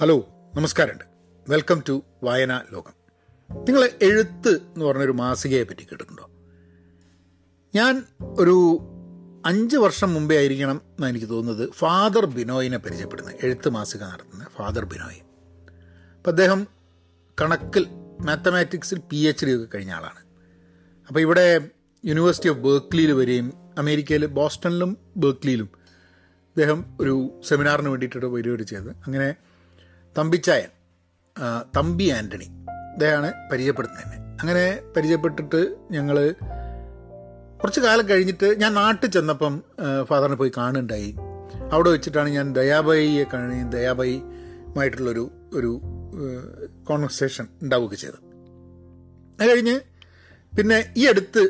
Hello നമസ്കാരമുണ്ട്. Welcome to വായന ലോകം. നിങ്ങൾ എഴുത്ത് എന്ന് പറഞ്ഞൊരു മാസികയെ പറ്റി കേട്ടിട്ടുണ്ടോ? ഞാൻ ഒരു അഞ്ച് വർഷം മുമ്പേ ആയിരിക്കണം എന്നാണ് എനിക്ക് തോന്നുന്നത് ഫാദർ ബിനോയിനെ പരിചയപ്പെടുന്നത്. എഴുത്ത് മാസിക നടത്തുന്ന ഫാദർ ബിനോയ്. അപ്പം അദ്ദേഹം കണക്കിൽ മാത്തമാറ്റിക്സിൽ പി എച്ച് ഡി ഒക്കെ കഴിഞ്ഞ ആളാണ്. അപ്പോൾ ഇവിടെ യൂണിവേഴ്സിറ്റി ഓഫ് ബേർക്ക്ലിയിൽ വരികയും അമേരിക്കയിൽ ബോസ്റ്റണിലും ബേർക്ക്ലിയിലും അദ്ദേഹം ഒരു സെമിനാറിന് വേണ്ടിയിട്ട് വരികയും ചെയ്തത്. അങ്ങനെ തമ്പിച്ചായൻ തമ്പി ആന്റണി അദ്ദേഹമാണ് പരിചയപ്പെടുന്നത് തന്നെ അങ്ങനെ പരിചയപ്പെട്ടിട്ട് ഞങ്ങൾ കുറച്ച് കാലം കഴിഞ്ഞിട്ട് ഞാൻ നാട്ടിൽ ചെന്നപ്പം ഫാദറിനെ പോയി കാണുന്നുണ്ടായി. അവിടെ വെച്ചിട്ടാണ് ഞാൻ ദയാബായിയെ കാണി ദയാബായിയുമായിട്ടുള്ളൊരു ഒരു കോൺവെർസേഷൻ ഉണ്ടാവുകയൊക്കെ ചെയ്തത്. അത് കഴിഞ്ഞ് പിന്നെ ഈ അടുത്ത്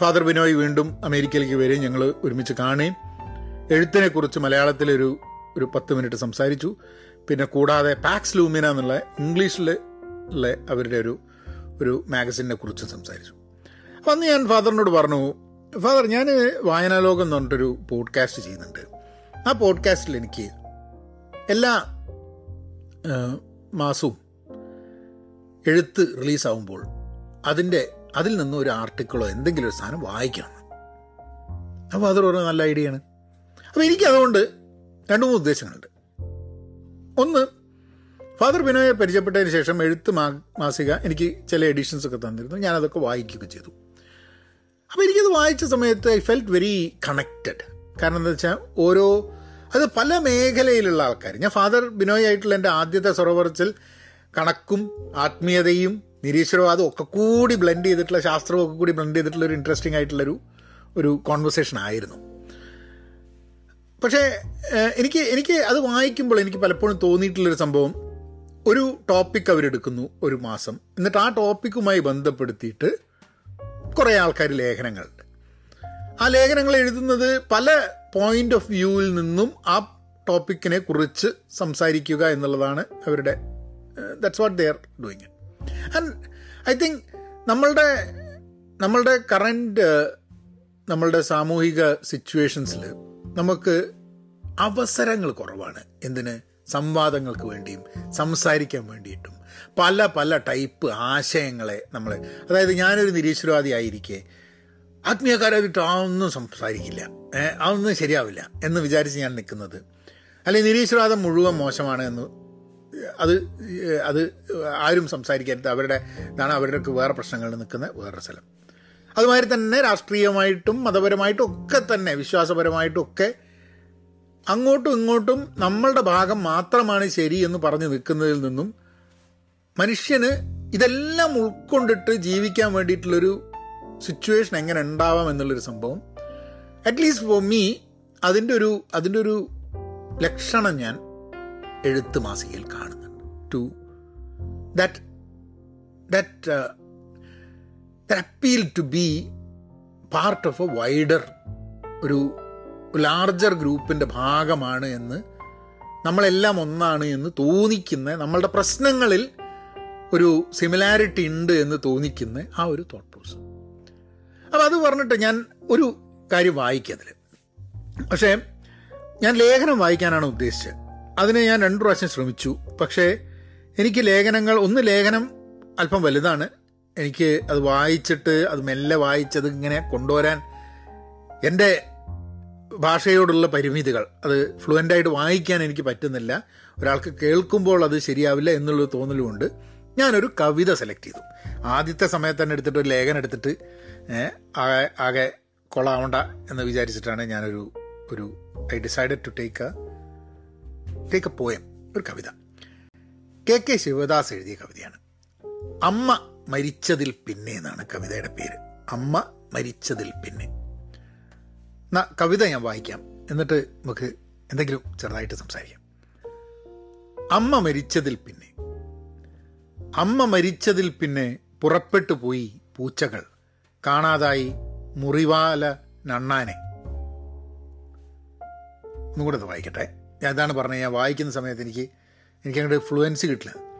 ഫാദർ ബിനോയ് വീണ്ടും അമേരിക്കയിലേക്ക് വരികയും ഞങ്ങൾ ഒരുമിച്ച് കാണുകയും എഴുത്തിനെക്കുറിച്ച് മലയാളത്തിലൊരു ഒരു പത്ത് മിനിറ്റ് സംസാരിച്ചു. പിന്നെ കൂടാതെ പാക്സ് ലൂമിന എന്നുള്ള ഇംഗ്ലീഷിൽ ഉള്ള അവരുടെ ഒരു ഒരു മാഗസിനെ കുറിച്ച് സംസാരിച്ചു. അപ്പം അന്ന് ഞാൻ ഫാദറിനോട് പറഞ്ഞു ഫാദർ ഞാൻ വായനാലോകം എന്ന് പറഞ്ഞിട്ടൊരു പോഡ്കാസ്റ്റ് ചെയ്യുന്നുണ്ട്. ആ പോഡ്കാസ്റ്റിൽ എനിക്ക് എല്ലാ മാസവും എഴുത്ത് റിലീസാവുമ്പോൾ അതിന്റെ അതിൽ നിന്ന് ഒരു ആർട്ടിക്കിളോ എന്തെങ്കിലും ഒരു സാധനം വായിക്കണം. അപ്പോൾ അതൊരു നല്ല ഐഡിയ ആണ്. അപ്പോൾ എനിക്ക് അതുകൊണ്ട് രണ്ട് മൂന്ന് ഉദ്ദേശങ്ങളുണ്ട്. ഒന്ന് ഫാദർ ബിനോയെ പരിചയപ്പെട്ടതിന് ശേഷം എഴുത്ത് മാ മാസിക എനിക്ക് ചില എഡിഷൻസ് ഒക്കെ തന്നിരുന്നു. ഞാനതൊക്കെ വായിക്കുകയൊക്കെ ചെയ്തു. അപ്പോൾ എനിക്കത് വായിച്ച സമയത്ത് ഐ ഫെൽറ്റ് വെരി കണക്റ്റഡ് കാരണം എന്താ വെച്ചാൽ ഓരോ അത് പല മേഖലയിലുള്ള ആൾക്കാർ. ഞാൻ ഫാദർ ബിനോയ് ആയിട്ടുള്ള എന്റെ ആദ്യത്തെ സ്വറപറച്ചിൽ കണക്കും ആത്മീയതയും നിരീശ്വരവാദവും ഒക്കെ കൂടി ബ്ലെൻഡ് ചെയ്തിട്ടുള്ള ശാസ്ത്രവും ഒക്കെ കൂടി ബ്ലെൻഡ് ചെയ്തിട്ടുള്ള ഒരു ഇൻട്രസ്റ്റിംഗ് ആയിട്ടുള്ളൊരു ഒരു കോൺവെർസേഷൻ ആയിരുന്നു. പക്ഷേ എനിക്ക് എനിക്ക് അത് വായിക്കുമ്പോൾ എനിക്ക് പലപ്പോഴും തോന്നിയിട്ടുള്ളൊരു സംഭവം. ഒരു ടോപ്പിക് അവരെടുക്കുന്നു ഒരു മാസം. എന്നിട്ട് ആ ടോപ്പിക്കുമായി ബന്ധപ്പെടുത്തിയിട്ട് കുറേ ആൾക്കാർ ലേഖനങ്ങളുണ്ട്. ആ ലേഖനങ്ങൾ എഴുതുന്നത് പല പോയിന്റ് ഓഫ് വ്യൂവിൽ നിന്നും ആ ടോപ്പിക്കിനെ കുറിച്ച് സംസാരിക്കുക എന്നുള്ളതാണ് അവരുടെ that's what they are doing and I think നമ്മളുടെ നമ്മളുടെ കറന്റ് നമ്മളുടെ സാമൂഹിക സിറ്റുവേഷൻസിൽ നമുക്ക് അവസരങ്ങൾ കുറവാണ്. എന്തിന്? സംവാദങ്ങൾക്ക് വേണ്ടിയും സംസാരിക്കാൻ വേണ്ടിയിട്ടും. പല പല ടൈപ്പ് ആശയങ്ങളെ നമ്മൾ അതായത് ഞാനൊരു നിരീശ്വരവാദി ആയിരിക്കെ. ആത്മീയക്കാരായിട്ട് അതൊന്നും സംസാരിക്കില്ല. അതൊന്നും ശരിയാവില്ല എന്ന് വിചാരിച്ച് ഞാൻ നിൽക്കുന്നത്. അല്ലെങ്കിൽ നിരീശ്വരവാദം മുഴുവൻ മോശമാണ് എന്ന് അത് അത് ആരും സംസാരിക്കരുത്. അവരുടെ ഇതാണ് അവരുടെയൊക്കെ വേറെ പ്രശ്നങ്ങളിൽ നിൽക്കുന്ന വേറൊരു സ്ഥലം. അതുമാതിരി തന്നെ രാഷ്ട്രീയമായിട്ടും മതപരമായിട്ടും ഒക്കെ തന്നെ വിശ്വാസപരമായിട്ടും ഒക്കെ അങ്ങോട്ടും ഇങ്ങോട്ടും നമ്മളുടെ ഭാഗം മാത്രമാണ് ശരി എന്ന് പറഞ്ഞു നിൽക്കുന്നതിൽ നിന്നും മനുഷ്യന് ഇതെല്ലാം ഉൾക്കൊണ്ടിട്ട് ജീവിക്കാൻ വേണ്ടിയിട്ടുള്ളൊരു സിറ്റുവേഷൻ എങ്ങനെ ഉണ്ടാവാം എന്നുള്ളൊരു സംഭവം. അറ്റ്ലീസ്റ്റ് ഫോർ മീ അതിന്റെ ഒരു അതിന്റെ ഒരു ലക്ഷണം ഞാൻ എഴുത്ത് മാസികയിൽ കാണുന്നുണ്ട്. To that that that to to be part of a wider ഒരു ലാർജർ ഗ്രൂപ്പിന്റെ ഭാഗമാണ് എന്ന് നമ്മളെല്ലാം ഒന്നാണ് എന്ന് തോന്നിക്കുന്ന നമ്മളുടെ പ്രശ്നങ്ങളിൽ ഒരു സിമിലാരിറ്റി ഉണ്ട് എന്ന് തോന്നിക്കുന്ന ആ ഒരു തോട്ട് പ്രോസസ് അപ്പോൾ അത് പറഞ്ഞിട്ട് ഞാൻ ഒരു കാര്യം വായിക്കതിൽ പക്ഷേ ഞാൻ ലേഖനം വായിക്കാനാണ് ഉദ്ദേശിച്ചത്. അതിന് ഞാൻ രണ്ടു പ്രാവശ്യം ശ്രമിച്ചു. പക്ഷേ എനിക്ക് ലേഖനങ്ങൾ ഒന്ന് ലേഖനം അല്പം വലുതാണ്. എനിക്ക് അത് വായിച്ചിട്ട് അത് മെല്ലെ വായിച്ചത് ഇങ്ങനെ കൊണ്ടുവരാൻ എന്റെ ഭാഷയോടുള്ള പരിമിതികൾ അത് ഫ്ലുവന്റായിട്ട് വായിക്കാൻ എനിക്ക് പറ്റുന്നില്ല. ഒരാൾക്ക് കേൾക്കുമ്പോൾ അത് ശരിയാവില്ല എന്നുള്ളൊരു തോന്നലുമുണ്ട്. ഞാനൊരു കവിത സെലക്ട് ചെയ്തു. ആദ്യത്തെ സമയത്ത് തന്നെ എടുത്തിട്ട് ഒരു ലേഖനം എടുത്തിട്ട് ആകെ ആകെ കൊള്ളാവണ്ട എന്ന് വിചാരിച്ചിട്ടാണ് ഞാനൊരു ഒരു I decided to take a take a poem ഒരു കവിത. കെ കെ ശിവദാസ് എഴുതിയ കവിതയാണ്. അമ്മ മരിച്ചതിൽ പിന്നെ എന്നാണ് കവിതയുടെ പേര്. അമ്മ മരിച്ചതിൽ പിന്നെ. എന്നാ കവിത ഞാൻ വായിക്കാം. എന്നിട്ട് നമുക്ക് എന്തെങ്കിലും ചെറുതായിട്ട് സംസാരിക്കാം. അമ്മ മരിച്ചതിൽ പിന്നെ. അമ്മ മരിച്ചതിൽ പിന്നെ പുറപ്പെട്ടു പോയി പൂച്ചകൾ. കാണാതായി മുറിവാല നണ്ണാനെ. ഒന്നുകൂടെ അത് വായിക്കട്ടെ. ഞാൻ ഇതാണ് പറഞ്ഞത് ഞാൻ വായിക്കുന്ന സമയത്ത് എനിക്ക് എനിക്ക് അങ്ങോട്ട് ഫ്ലുവൻസി കിട്ടില്ല.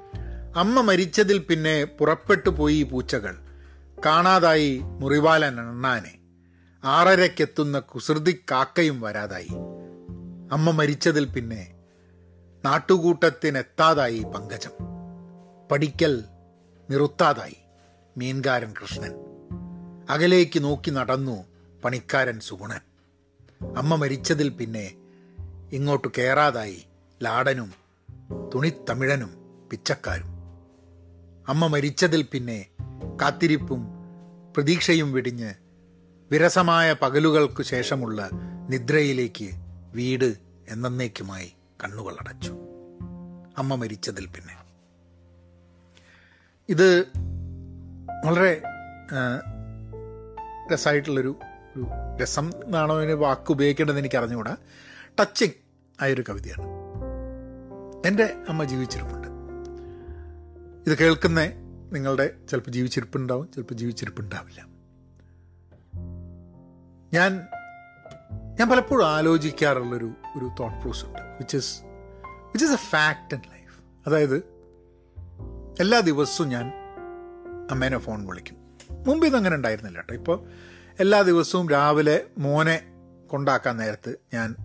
അമ്മ മരിച്ചതിൽ പിന്നെ പുറപ്പെട്ടു പോയി പൂച്ചകൾ. കാണാതായി മുറിവാലൻ അണ്ണാനെ. ആറരയ്ക്കെത്തുന്ന കുസൃതി കാക്കയും വരാതായി. അമ്മ മരിച്ചതിൽ പിന്നെ നാട്ടുകൂട്ടത്തിനെത്താതായി പങ്കജം. പഠിക്കൽ നിറുത്താതായി മീൻകാരൻ കൃഷ്ണൻ. അകലേക്ക് നോക്കി നടന്നു പണിക്കാരൻ സുഗുണൻ. അമ്മ മരിച്ചതിൽ പിന്നെ ഇങ്ങോട്ട് കയറാതായി ലാടനും തുണിത്തമിഴനും പിച്ചക്കാരും. അമ്മ മരിച്ചതിൽ പിന്നെ കാത്തിരിപ്പും പ്രതീക്ഷയും വെടിഞ്ഞ് വിരസമായ പകലുകൾക്കു ശേഷമുള്ള നിദ്രയിലേക്ക് വീട് എന്നേക്കുമായി കണ്ണുകളടച്ചു അമ്മ മരിച്ചതിൽ പിന്നെ. ഇത് വളരെ രസമായിട്ടുള്ളൊരു ഒരു രസം എന്നാണോ അതിന് വാക്ക് ഉപയോഗിക്കേണ്ടതെന്ന് എനിക്ക് അറിഞ്ഞുകൂടാ ടച്ചിങ് ആയൊരു കവിതയാണ്. എന്റെ അമ്മ ജീവിച്ചിരിപ്പുണ്ട് ഇത് കേൾക്കുന്ന നിങ്ങളുടെ ചിലപ്പോൾ ജീവിച്ചിരിപ്പുണ്ടാവും ചിലപ്പോൾ ജീവിച്ചിരിപ്പുണ്ടാവില്ല. ഞാൻ ഞാൻ പലപ്പോഴും ആലോചിക്കാറുള്ളൊരു ഒരു തോട്ട് പ്രോസ് ഉണ്ട് which is which is a fact in life അതായത് എല്ലാ ദിവസവും ഞാൻ അമ്മേനെ ഫോൺ വിളിക്കും. മുമ്പ് ഇതങ്ങനെ ഉണ്ടായിരുന്നില്ല കേട്ടോ. ഇപ്പോൾ എല്ലാ ദിവസവും രാവിലെ മോനെ കൊണ്ടാക്കാൻ നേരത്ത് ഞാൻ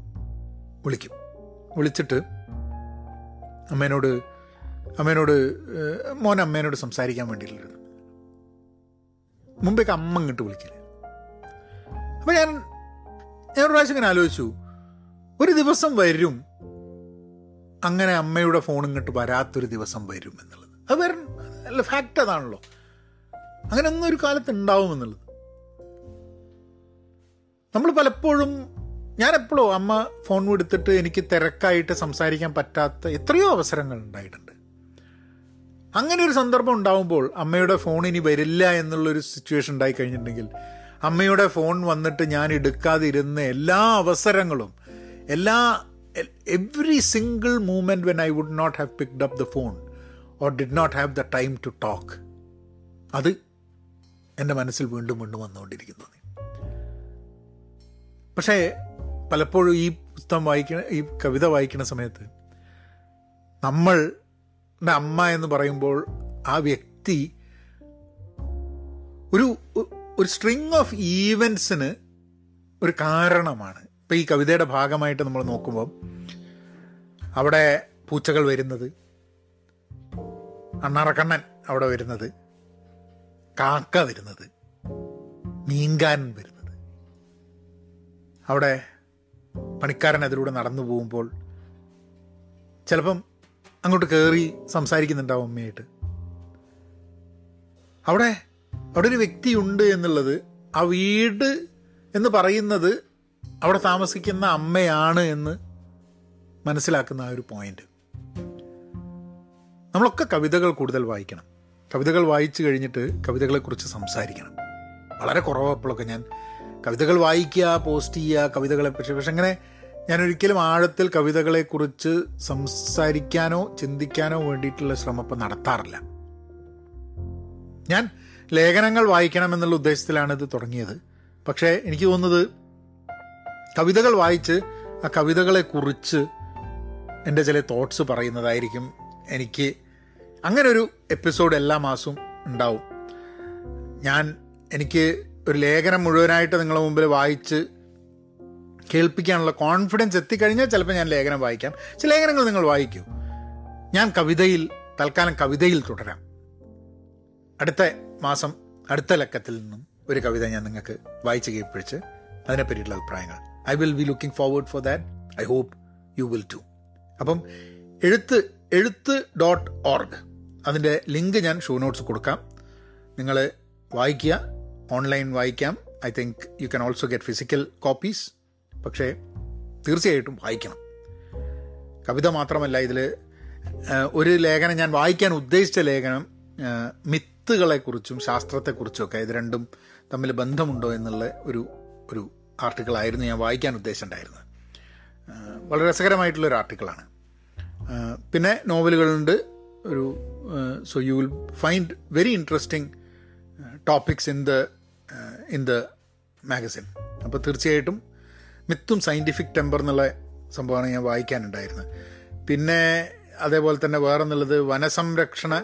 വിളിക്കും. വിളിച്ചിട്ട് അമ്മേനോട് അമ്മേനോട് മോൻ അമ്മേനോട് സംസാരിക്കാൻ വേണ്ടിയിട്ടില്ല മുമ്പേക്ക് അമ്മ ഇങ്ങോട്ട് വിളിക്കില്ല അപ്പം ഞാൻ ഞാൻ ഒരു പ്രാവശ്യം ഇങ്ങനെ ആലോചിച്ചു ഒരു ദിവസം വരും അങ്ങനെ അമ്മയുടെ ഫോൺ ഇങ്ങോട്ട് വരാത്തൊരു ദിവസം വരും എന്നുള്ളത്. അത് വരും അല്ല ഫാക്റ്റ് അതാണല്ലോ. അങ്ങനെ ഒന്നും ഒരു കാലത്ത് ഉണ്ടാവും എന്നുള്ളത്. നമ്മൾ പലപ്പോഴും ഞാൻ എപ്പോഴും അമ്മ ഫോൺ എടുത്തിട്ട് എനിക്ക് തിരക്കായിട്ട് സംസാരിക്കാൻ പറ്റാത്ത എത്രയോ അവസരങ്ങൾ ഉണ്ടായിട്ടുണ്ട്. അങ്ങനെ ഒരു സന്ദർഭം ഉണ്ടാവുമ്പോൾ അമ്മയുടെ ഫോൺ ഇനി വരില്ല എന്നുള്ളൊരു സിറ്റുവേഷൻ ഉണ്ടായി കഴിഞ്ഞിട്ടുണ്ടെങ്കിൽ അമ്മയുടെ ഫോൺ വന്നിട്ട് ഞാൻ എടുക്കാതിരുന്ന എല്ലാ അവസരങ്ങളും എല്ലാ every single moment when I would not have picked up the phone or did not have the time to talk അത് എന്റെ മനസ്സിൽ വീണ്ടും വീണ്ടും വന്നുകൊണ്ടിരിക്കുന്നു പക്ഷേ പലപ്പോഴും ഈ പുസ്തകം വായിക്കുന്ന ഈ കവിത വായിക്കുന്ന സമയത്ത് നമ്മളുടെ അമ്മ എന്ന് പറയുമ്പോൾ ആ വ്യക്തി ഒരു ഒരു സ്ട്രിങ് ഓഫ് ഈവൻസിന് ഒരു കാരണമാണ്. ഇപ്പം ഈ കവിതയുടെ ഭാഗമായിട്ട് നമ്മൾ നോക്കുമ്പം അവിടെ പൂച്ചകൾ വരുന്നത് അണ്ണാറക്കണ്ണൻ അവിടെ വരുന്നത് കാക്ക വരുന്നത് മീൻകാരൻ വരുന്നത്. അവിടെ പണിക്കാരൻ അതിലൂടെ നടന്നു പോകുമ്പോൾ ചിലപ്പം അങ്ങോട്ട് കയറി സംസാരിക്കുന്നുണ്ടാവും അമ്മയായിട്ട് അവിടെ അവിടെ ഒരു വ്യക്തിയുണ്ട് എന്നുള്ളത് ആ വീട് എന്ന് പറയുന്നത് അവിടെ താമസിക്കുന്ന അമ്മയാണ് എന്ന് മനസ്സിലാക്കുന്ന ആ ഒരു പോയിന്റ്. നമ്മളൊക്കെ കവിതകൾ കൂടുതൽ വായിക്കണം. കവിതകൾ വായിച്ചു കഴിഞ്ഞിട്ട് കവിതകളെക്കുറിച്ച് സംസാരിക്കണം. വളരെ കുറവപ്പോഴൊക്കെ ഞാൻ. കവിതകൾ വായിക്കുക പോസ്റ്റ് ചെയ്യുക കവിതകളെ പക്ഷേ പക്ഷെ അങ്ങനെ ഞാൻ ഒരിക്കലും ആഴത്തിൽ കവിതകളെക്കുറിച്ച് സംസാരിക്കാനോ ചിന്തിക്കാനോ വേണ്ടിയിട്ടുള്ള ശ്രമം നടത്താറില്ല. ഞാൻ ലേഖനങ്ങൾ വായിക്കണം എന്നുള്ള ഉദ്ദേശത്തിലാണ് ഇത് തുടങ്ങിയത്. പക്ഷേ എനിക്ക് തോന്നുന്നത് കവിതകൾ വായിച്ച് ആ കവിതകളെക്കുറിച്ച് എന്റെ ചില തോട്ട്സ് പറയുന്നതായിരിക്കും എനിക്ക് അങ്ങനൊരു എപ്പിസോഡ് എല്ലാ മാസവും ഉണ്ടാവും. ഞാൻ എനിക്ക് ഒരു ലേഖനം മുഴുവനായിട്ട് നിങ്ങളുടെ മുമ്പിൽ വായിച്ച് കേൾപ്പിക്കാനുള്ള കോൺഫിഡൻസ് എത്തിക്കഴിഞ്ഞാൽ ചിലപ്പോൾ ഞാൻ ലേഖനം വായിക്കാം. ചില ലേഖനങ്ങൾ നിങ്ങൾ വായിക്കൂ. ഞാൻ കവിതയിൽ തൽക്കാലം കവിതയിൽ തുടരാം. അടുത്ത മാസം അടുത്ത ലക്കത്തിൽ നിന്നും ഒരു കവിത ഞാൻ നിങ്ങൾക്ക് വായിച്ച് കേൾപ്പിച്ച് അതിനെപ്പറ്റിയിട്ടുള്ള അഭിപ്രായങ്ങൾ. I will be looking forward for that I hope you will to അപ്പം എഴുത്ത് എഴുത്ത് ഡോട്ട് ഓർഗ് അതിന്റെ ലിങ്ക് ഞാൻ ഷോ നോട്ട്സ് കൊടുക്കാം. നിങ്ങൾ വായിക്കുക ഓൺലൈൻ വായിക്കാം. I think you can also get physical copies പക്ഷേ തീർച്ചയായിട്ടും വായിക്കണം. കവിത മാത്രമല്ല ഇതിൽ ഒരു ലേഖനം ഞാൻ വായിക്കാൻ ഉദ്ദേശിച്ച ലേഖനം മിത്തുകളെക്കുറിച്ചും ശാസ്ത്രത്തെക്കുറിച്ചുമൊക്കെ ഇത് രണ്ടും തമ്മിൽ ബന്ധമുണ്ടോ എന്നുള്ള ഒരു ഒരു ആർട്ടിക്കിളായിരുന്നു ഞാൻ വായിക്കാൻ ഉദ്ദേശിച്ചിട്ടുണ്ടായിരുന്നത്. വളരെ രസകരമായിട്ടുള്ളൊരു ആർട്ടിക്കിളാണ്. പിന്നെ നോവലുകളുണ്ട്. ഒരു so you will find very interesting topics in the in the magazine അപ്പോൾ തീർച്ചയായിട്ടും മിത്തും സയന്റിഫിക് ടെമ്പർ എന്നുള്ള സംഭവമാണ് ഞാൻ വായിക്കാനുണ്ടായിരുന്നത്. പിന്നെ അതേപോലെ തന്നെ വേറെ എന്നുള്ളത് വനസംരക്ഷണ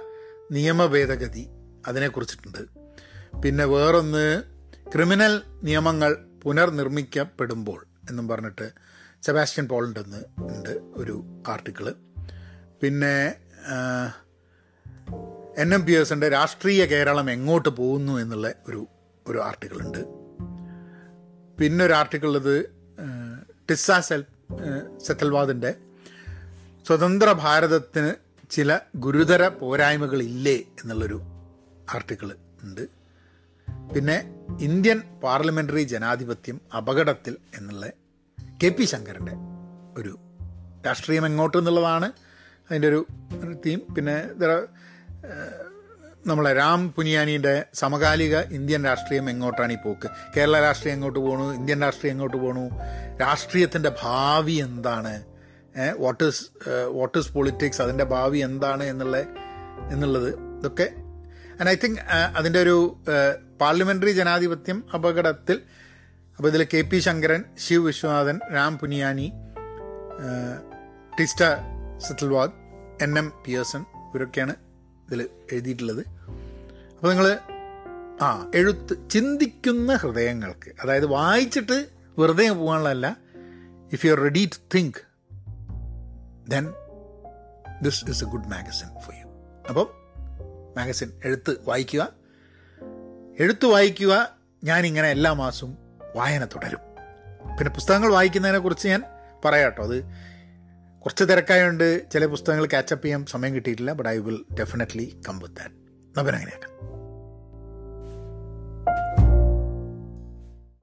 നിയമ ഭേദഗതി അതിനെക്കുറിച്ചിട്ടുണ്ട്. പിന്നെ വേറൊന്ന് ക്രിമിനൽ നിയമങ്ങൾ പുനർനിർമ്മിക്കപ്പെടുമ്പോൾ എന്നും പറഞ്ഞിട്ട് സെബാസ്റ്റ്യൻ പോളിന്റെ ഉണ്ട് ഒരു ആർട്ടിക്കിൾ. പിന്നെ എൻ എം പി എസിന്റെ രാഷ്ട്രീയ കേരളം എങ്ങോട്ട് പോകുന്നു എന്നുള്ള ഒരു ഒരു ആർട്ടിക്കിളുണ്ട്. പിന്നെ ഒരു ആർട്ടിക്കിൾ ഉള്ളത് ടിസ്സ സെൽ സെത്തൽവാദിന്റെ സ്വതന്ത്ര ഭാരതത്തിന് ചില ഗുരുതര പോരായ്മകളില്ലേ എന്നുള്ളൊരു ആർട്ടിക്കിൾ ഉണ്ട്. പിന്നെ ഇന്ത്യൻ പാർലമെന്ററി ജനാധിപത്യം അപകടത്തിൽ എന്നുള്ള കെ പി ശങ്കരന്റെ ഒരു രാഷ്ട്രീയം എങ്ങോട്ട് എന്നുള്ളതാണ് അതിന്റെ ഒരു തീം. പിന്നെ നമ്മളെ രാം പുനിയാനിയുടെ സമകാലിക ഇന്ത്യൻ രാഷ്ട്രീയം എങ്ങോട്ടാണ് ഈ പോക്ക്? കേരള രാഷ്ട്രീയം എങ്ങോട്ട് പോകണു ഇന്ത്യൻ രാഷ്ട്രീയം എങ്ങോട്ട് പോകണു രാഷ്ട്രീയത്തിന്റെ ഭാവി എന്താണ്? What is what is politics അതിന്റെ ഭാവി എന്താണ് എന്നുള്ള എന്നുള്ളത് ഇതൊക്കെ. ആൻഡ് ഐ തിങ്ക് അതിന്റെ ഒരു പാർലമെന്ററി ജനാധിപത്യം അപകടത്തിൽ അപ്പോൾ ഇതിൽ K P Shankaran Shiv Visvanathan Ram Puniyani Teesta Setalvad N M Pearson ഇവരൊക്കെയാണ് ഇതിൽ എഴുതിയിട്ടുള്ളത്. അപ്പോൾ നിങ്ങൾ ആ എഴുത്ത് ചിന്തിക്കുന്ന ഹൃദയങ്ങൾക്ക് അതായത് വായിച്ചിട്ട് വെറുതെ പോകാനുള്ളതല്ല if you are ready to think then this is a good magazine for you അപ്പം മാഗസിൻ എഴുത്ത് വായിക്കുക. എഴുത്ത് വായിക്കുക ഞാനിങ്ങനെ എല്ലാ മാസവും വായന തുടരും. പിന്നെ പുസ്തകങ്ങൾ വായിക്കുന്നതിനെക്കുറിച്ച് ഞാൻ പറയാം കേട്ടോ അത് കുറച്ച് തിരക്കായതുകൊണ്ട് ചില പുസ്തകങ്ങൾ ക്യാച്ചപ്പ് ചെയ്യാൻ സമയം കിട്ടിയിട്ടില്ല but I will definitely come with that അപ്പം അങ്ങനെയാക്കാം